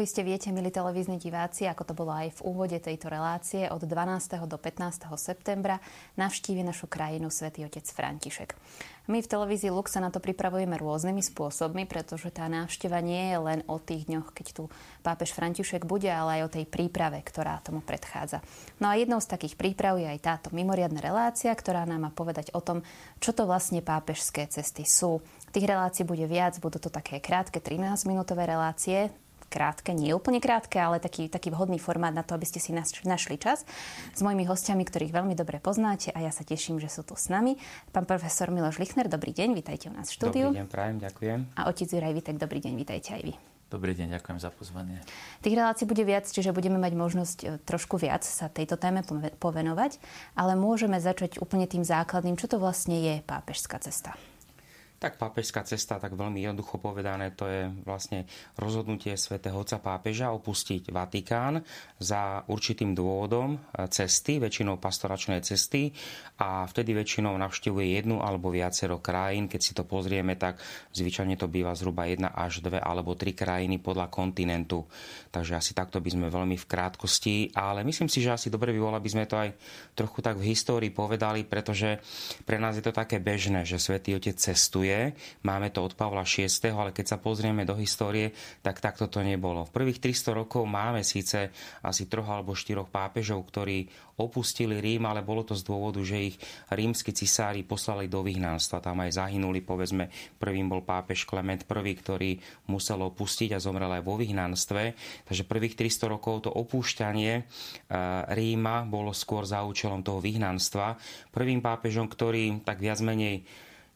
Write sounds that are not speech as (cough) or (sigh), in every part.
Ako iste viete, milí televízni diváci, ako to bolo aj v úvode tejto relácie, od 12. do 15. septembra navštívi našu krajinu svätý otec František. My v televízii Lux sa na to pripravujeme rôznymi spôsobmi, pretože tá návšteva nie je len o tých dňoch, keď tu pápež František bude, ale aj o tej príprave, ktorá tomu predchádza. No a jednou z takých príprav je aj táto mimoriadna relácia, ktorá nám má povedať o tom, čo to vlastne pápežské cesty sú. Tých relácií bude viac, budú to také krátke 13-minútové relácie, krátke, nie úplne krátke, ale taký, taký vhodný formát na to, aby ste si našli čas s mojimi hostiami, ktorých veľmi dobre poznáte a ja sa teším, že sú tu s nami. Pán profesor Miloš Lichner, dobrý deň, vítajte u nás v štúdiu. Dobrý deň, prajem, ďakujem. A otec Juraj Vitek, dobrý deň, vítajte aj vy. Dobrý deň, ďakujem za pozvanie. Tých relácií bude viac, čiže budeme mať možnosť e, trošku viac sa tejto téme povenovať, ale môžeme začať úplne tým základným, čo to vlastne je pápežská cesta. Tak pápežská cesta, tak veľmi jednoducho povedané, to je vlastne rozhodnutie svätého Otca pápeža opustiť Vatikán za určitým dôvodom e, cesty, väčšinou pastoračné cesty a vtedy väčšinou navštevuje jednu alebo viacero krajín. Keď si to pozrieme, tak zvyčajne to býva zhruba jedna až dve alebo tri krajiny podľa kontinentu. Takže asi takto by sme veľmi v krátkosti, ale myslím si, že asi dobre by bolo, aby sme to aj trochu tak v histórii povedali, pretože pre nás je to také bežné, že svätý Otec cestuje je. Máme to od Pavla VI, ale keď sa pozrieme do histórie, tak takto to nebolo. V prvých 300 rokov máme síce asi troch alebo štyroch pápežov, ktorí opustili Rím, ale bolo to z dôvodu, že ich rímsky cisári poslali do vyhnanstva. Tam aj zahynuli, povedzme, prvým bol pápež Klement I, ktorý musel opustiť a zomrel aj vo vyhnanstve. Takže prvých 300 rokov to opúšťanie e, Ríma bolo skôr za účelom toho vyhnanstva. Prvým pápežom, ktorý tak viac menej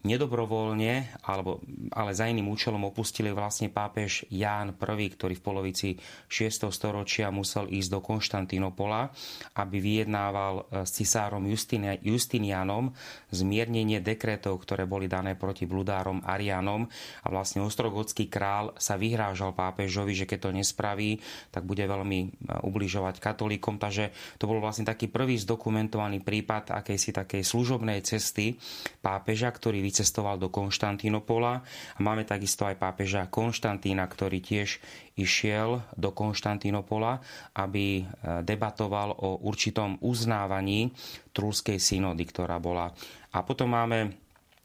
nedobrovoľne, alebo, ale za iným účelom opustili vlastne pápež Ján I, ktorý v polovici 6. storočia musel ísť do Konštantinopola, aby vyjednával e, s cisárom Justinianom zmiernenie dekretov, ktoré boli dané proti bludárom Arianom a vlastne ostrogotský král sa vyhrážal pápežovi, že keď to nespraví, tak bude veľmi e, ubližovať katolíkom. Takže to bol vlastne taký prvý zdokumentovaný prípad akejsi takej služobnej cesty pápeža, ktorý vycestoval do Konštantínopola a máme takisto aj pápeža Konštantína, ktorý tiež išiel do Konštantínopola, aby e, debatoval o určitom uznávaní Trulskej synody, ktorá bola. A potom máme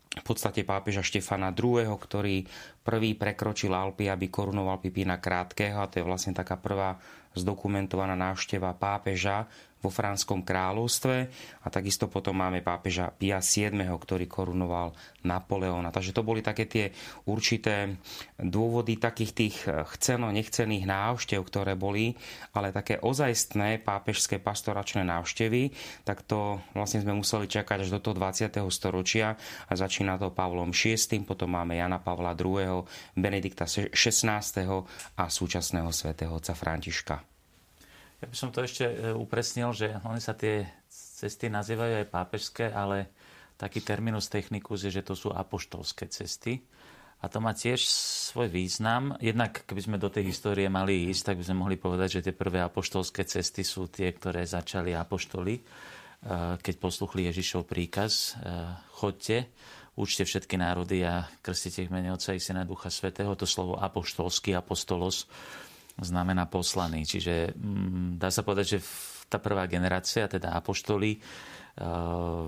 v podstate pápeža Štefana II., ktorý prvý prekročil Alpy, aby korunoval Pipína Krátkeho a to je vlastne taká prvá zdokumentovaná návšteva pápeža vo Franskom kráľovstve a takisto potom máme pápeža Pia VII, ktorý korunoval Napoleona. Takže to boli také tie určité dôvody takých tých chceno-nechcených návštev, ktoré boli, ale také ozajstné pápežské pastoračné návštevy, tak to vlastne sme museli čakať až do toho 20. storočia a začína to Pavlom VI, potom máme Jana Pavla II, Benedikta XVI a súčasného svätého otca Františka. Ja by som to ešte e, upresnil, že oni sa tie cesty nazývajú aj pápežské, ale taký terminus technicus je, že to sú apoštolské cesty. A to má tiež svoj význam. Jednak, keby sme do tej histórie mali ísť, tak by sme mohli povedať, že tie prvé apoštolské cesty sú tie, ktoré začali apoštoli, e, keď posluchli Ježišov príkaz. E, chodte, učte všetky národy a krstite ich mene Otca i Syna Ducha Svetého. To slovo apoštolský, apostolos, znamená poslaný. Čiže mm, dá sa povedať, že tá prvá generácia, teda apoštoli, eh,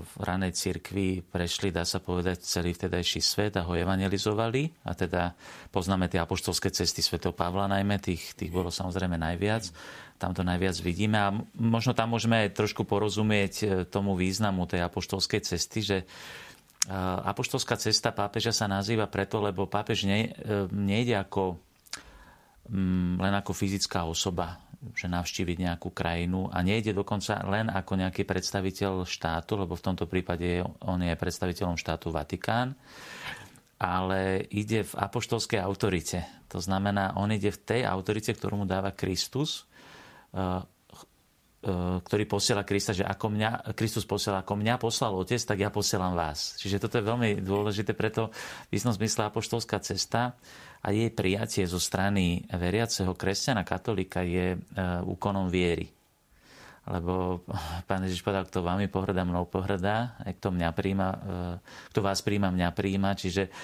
v ranej cirkvi prešli, dá sa povedať, celý vtedajší svet a ho evangelizovali. A teda poznáme tie apoštolské cesty svätého Pavla najmä, tých, tých bolo samozrejme najviac. Tam to najviac vidíme a možno tam môžeme aj trošku porozumieť eh, tomu významu tej apoštolskej cesty, že eh, apoštolská cesta pápeža sa nazýva preto, lebo pápež ne, nejde ako len ako fyzická osoba, že navštíviť nejakú krajinu a nejde dokonca len ako nejaký predstaviteľ štátu, lebo v tomto prípade on je predstaviteľom štátu Vatikán, ale ide v apoštolskej autorite. To znamená, on ide v tej autorite, ktorú mu dáva Kristus, eh, ktorý posiela Krista, že ako mňa, Kristus posiela, ako mňa poslal Otec, tak ja posielam vás. Čiže toto je veľmi dôležité, preto v istom zmysle apoštolská cesta a jej prijatie zo strany veriaceho kresťana, katolika je e, úkonom viery. Lebo pán Ježiš povedal, kto vami pohrdá, mnou pohrdá, kto, mňa príjma, kto vás príjma, mňa príjma. Čiže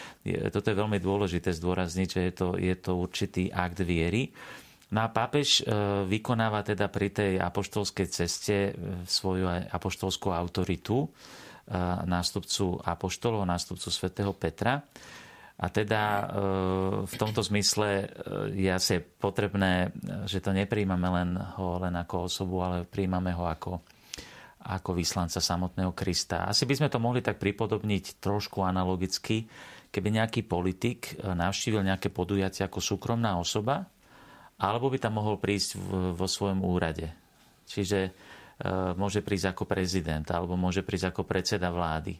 toto je veľmi dôležité zdôrazniť, že je to, je to určitý akt viery. No a pápež vykonáva teda pri tej apoštolskej ceste svoju apoštolskú autoritu nástupcu apoštolov, nástupcu svätého Petra. A teda v tomto zmysle je asi potrebné, že to nepríjmame len ho len ako osobu, ale príjmame ho ako ako vyslanca samotného Krista. Asi by sme to mohli tak pripodobniť trošku analogicky, keby nejaký politik e, navštívil nejaké podujatie ako súkromná osoba, alebo by tam mohol prísť vo svojom úrade. Čiže e, môže prísť ako prezident, alebo môže prísť ako predseda vlády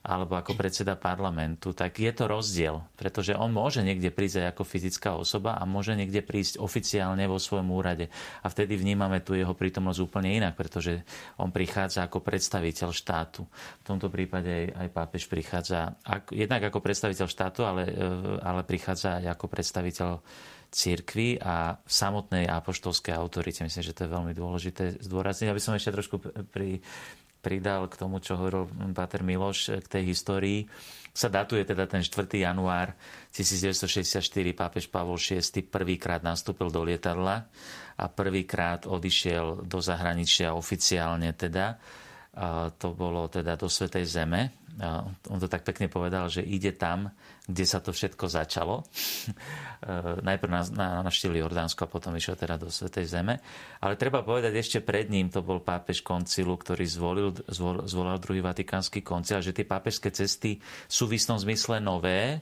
alebo ako predseda parlamentu, tak je to rozdiel, pretože on môže niekde prísť aj ako fyzická osoba a môže niekde prísť oficiálne vo svojom úrade. A vtedy vnímame tu jeho prítomnosť úplne inak, pretože on prichádza ako predstaviteľ štátu. V tomto prípade aj, aj pápež prichádza jednak ako predstaviteľ štátu, ale, e, ale prichádza aj ako predstaviteľ cirkvi a v samotnej apoštolskej autorite. Myslím, že to je veľmi dôležité zdôrazniť. Aby som ešte trošku pri, pridal k tomu, čo hovoril Pater Miloš, k tej histórii. Sa datuje teda ten 4. január 1964. Pápež Pavol VI prvýkrát nastúpil do lietadla a prvýkrát odišiel do zahraničia oficiálne teda. A to bolo teda do Svetej Zeme. A on to tak pekne povedal, že ide tam, kde sa to všetko začalo. (laughs) Najprv navštívili Jordánsko a potom išiel teda do Svetej Zeme. Ale treba povedať, ešte pred ním to bol pápež koncilu, ktorý zvolil, zvol, zvolal druhý vatikánsky koncil, že tie pápežské cesty sú v istom zmysle nové,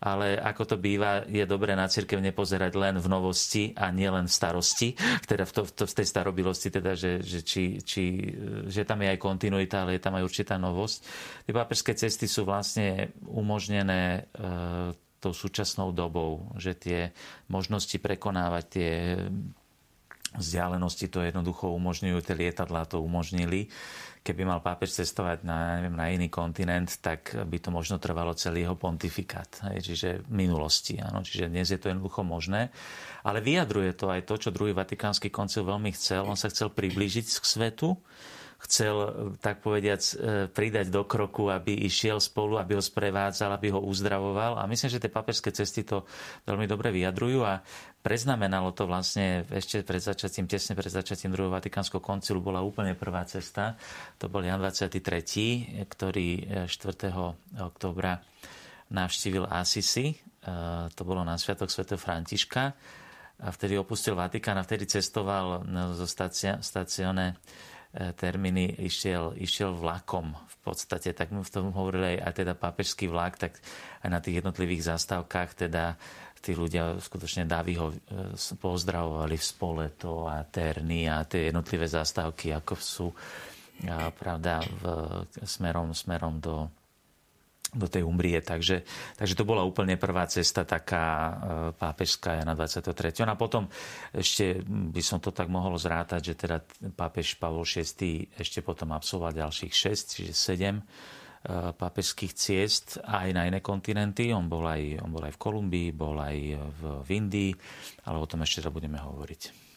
ale ako to býva, je dobré na cirkev nepozerať len v novosti a nie len v starosti, (laughs) teda v, to, to, v tej starobilosti, teda, že, že, či, či, že tam je aj kontinuita, ale je tam aj určitá novosť. Tie pápežské cesty sú vlastne umožnené e, tou súčasnou dobou, že tie možnosti prekonávať tie vzdialenosti to jednoducho umožňujú, tie lietadlá to umožnili keby mal pápež cestovať na, neviem, na iný kontinent, tak by to možno trvalo celý jeho pontifikát. Hej, čiže minulosti. Áno, čiže dnes je to jednoducho možné. Ale vyjadruje to aj to, čo druhý vatikánsky koncil veľmi chcel. On sa chcel priblížiť k svetu, chcel, tak povediac, e, pridať do kroku, aby išiel spolu, aby ho sprevádzal, aby ho uzdravoval. A myslím, že tie papežské cesty to veľmi dobre vyjadrujú a preznamenalo to vlastne ešte pred začatím, tesne pred začatím druhého Vatikánskeho koncilu bola úplne prvá cesta. To bol Jan 23., ktorý 4. E, oktobra navštívil Asisi. E, to bolo na Sviatok svätého Františka. A vtedy opustil Vatikán a vtedy cestoval zo stacione E, termíny išiel, išiel vlakom v podstate, tak mu v tom hovorili aj, aj teda pápežský vlak, tak aj na tých jednotlivých zastávkach teda tí ľudia skutočne Davího e, pozdravovali v Spoleto a Terny a tie jednotlivé zastávky, ako sú. Pravda v, smerom, smerom do, do tej Umbrie. Takže, takže to bola úplne prvá cesta taká e, pápežská na 23. No a potom ešte by som to tak mohol zrátať, že teda pápež Pavol VI ešte potom absolvoval ďalších 6, čiže 7 e, pápežských ciest aj na iné kontinenty. On bol aj, on bol aj v Kolumbii, bol aj v Indii, ale o tom ešte teda budeme hovoriť.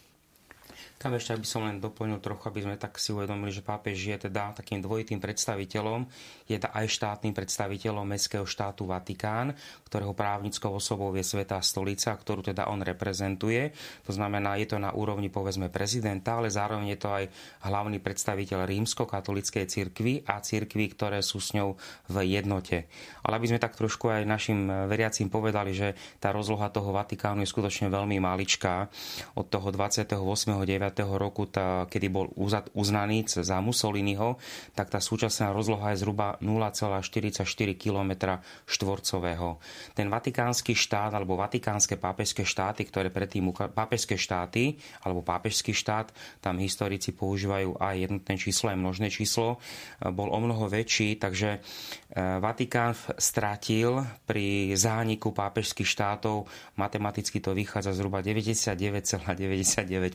Tam ešte, aby som len doplnil trochu, aby sme tak si uvedomili, že pápež je teda takým dvojitým predstaviteľom, je aj štátnym predstaviteľom Mestského štátu Vatikán, ktorého právnickou osobou je Svetá stolica, ktorú teda on reprezentuje. To znamená, je to na úrovni povedzme prezidenta, ale zároveň je to aj hlavný predstaviteľ rímsko-katolíckej cirkvi a cirkvi, ktoré sú s ňou v jednote. Ale aby sme tak trošku aj našim veriacím povedali, že tá rozloha toho Vatikánu je skutočne veľmi maličká. Od toho 28.9 roku, tá, kedy bol uznaný za Mussoliniho, tak tá súčasná rozloha je zhruba 0,44 km štvorcového. Ten vatikánsky štát alebo vatikánske pápežské štáty, ktoré predtým pápežské štáty alebo pápežský štát, tam historici používajú aj jednotné číslo, aj množné číslo, bol o mnoho väčší, takže Vatikán strátil pri zániku pápežských štátov, matematicky to vychádza zhruba 99,99%.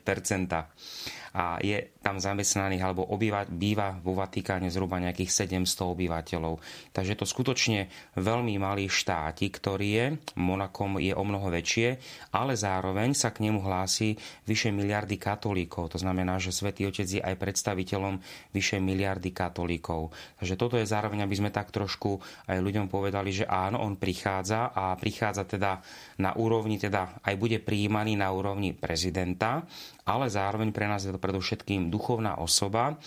A je tam zamestnaných alebo obýva, býva vo Vatikáne zhruba nejakých 700 obyvateľov. Takže to skutočne veľmi malý štátik, ktorý je, Monakom je o mnoho väčšie, ale zároveň sa k nemu hlási vyše miliardy katolíkov. To znamená, že Svetý Otec je aj predstaviteľom vyše miliardy katolíkov. Takže toto je zároveň, aby sme tak trošku aj ľuďom povedali, že áno, on prichádza a prichádza teda na úrovni, teda aj bude prijímaný na úrovni prezidenta, ale zároveň pre nás je to predovšetkým duchovná osoba.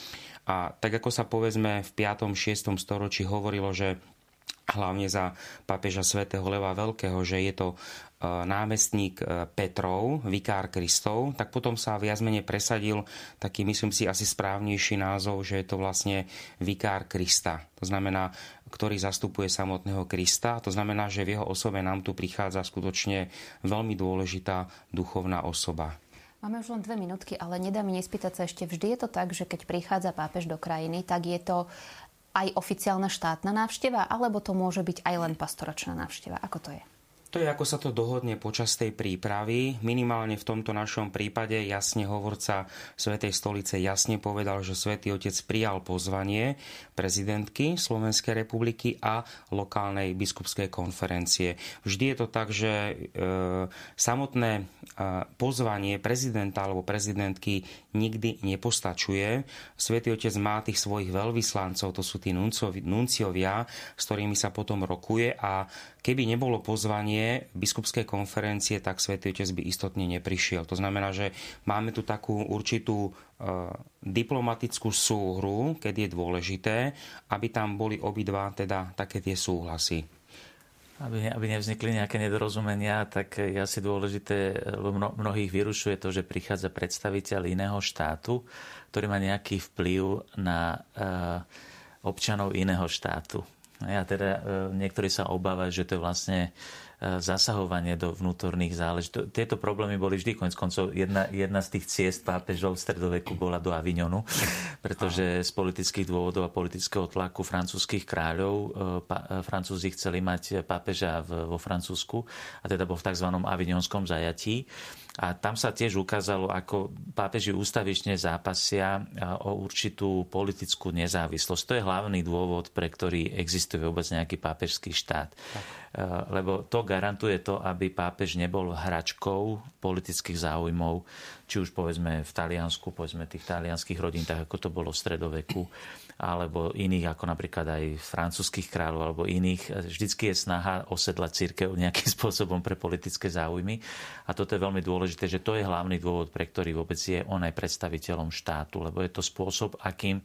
A tak ako sa povedzme v 5. 6. storočí hovorilo, že hlavne za papeža svätého Leva Veľkého, že je to e, námestník e, Petrov, vikár Kristov, tak potom sa viac menej presadil taký, myslím si, asi správnejší názov, že je to vlastne vikár Krista. To znamená, ktorý zastupuje samotného Krista. To znamená, že v jeho osobe nám tu prichádza skutočne veľmi dôležitá duchovná osoba. Máme už len dve minútky, ale nedá mi nespýtať sa ešte. Vždy je to tak, že keď prichádza pápež do krajiny, tak je to aj oficiálna štátna návšteva, alebo to môže byť aj len pastoračná návšteva? Ako to je? To je, ako sa to dohodne počas tej prípravy. Minimálne v tomto našom prípade jasne hovorca Svetej stolice jasne povedal, že Svetý Otec prijal pozvanie prezidentky Slovenskej republiky a lokálnej biskupskej konferencie. Vždy je to tak, že e, samotné e, pozvanie prezidenta alebo prezidentky nikdy nepostačuje. Svetý Otec má tých svojich veľvyslancov, to sú tí nunciovia, s ktorými sa potom rokuje a Keby nebolo pozvanie biskupskej konferencie, tak Svetý Otec by istotne neprišiel. To znamená, že máme tu takú určitú e, diplomatickú súhru, keď je dôležité, aby tam boli obidva teda také tie súhlasy. Aby, aby nevznikli nejaké nedorozumenia, tak je asi dôležité, lebo mnohých vyrušuje to, že prichádza predstaviteľ iného štátu, ktorý má nejaký vplyv na uh, občanov iného štátu. Ja teda e, niektorí sa obávajú, že to je vlastne e, zasahovanie do vnútorných záležitostí. Tieto problémy boli vždy, konec koncov, jedna, jedna z tých ciest pápežov v stredoveku bola do Avignonu, pretože z politických dôvodov a politického tlaku francúzských kráľov e, Francúzi chceli mať pápeža vo Francúzsku a teda bol v tzv. avignonskom zajatí. A tam sa tiež ukázalo, ako pápeži ústavične zápasia o určitú politickú nezávislosť. To je hlavný dôvod, pre ktorý existuje vôbec nejaký pápežský štát. Tak. Lebo to garantuje to, aby pápež nebol hračkou politických záujmov, či už povedzme v Taliansku, povedzme tých talianských rodín, tak ako to bolo v stredoveku, alebo iných, ako napríklad aj francúzských kráľov alebo iných. Vždycky je snaha osedlať církev nejakým (laughs) spôsobom pre politické záujmy. A toto je veľmi dôležité, že to je hlavný dôvod, pre ktorý vôbec je on aj predstaviteľom štátu, lebo je to spôsob, akým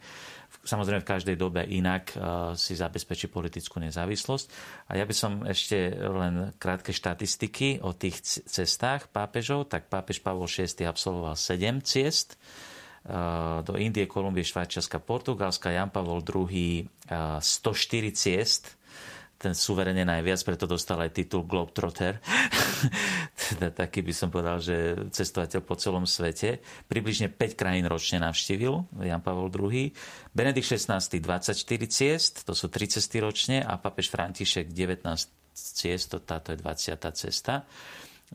samozrejme v každej dobe inak eh, si zabezpečí politickú nezávislosť. A ja by som ešte len krátke štatistiky o tých cestách pápežov. Tak pápež Pavol VI absolvoval 7 ciest do Indie, Kolumbie, Švajčiarska, Portugalska, Jan Pavol II 104 ciest, ten suverene najviac, preto dostal aj titul Globetrotter. (laughs) teda taký by som povedal, že cestovateľ po celom svete. Približne 5 krajín ročne navštívil Jan Pavol II. Benedikt XVI 24 ciest, to sú 3 cesty ročne a papež František 19 ciest, to táto je 20. cesta.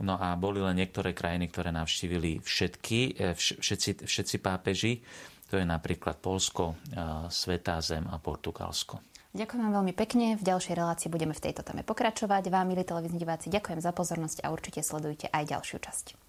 No a boli len niektoré krajiny, ktoré navštívili všetky, e, všetci, všetci pápeži. To je napríklad Polsko, e, Svetá zem a Portugalsko. Ďakujem vám veľmi pekne. V ďalšej relácii budeme v tejto téme pokračovať. Vám, milí televízni diváci, ďakujem za pozornosť a určite sledujte aj ďalšiu časť.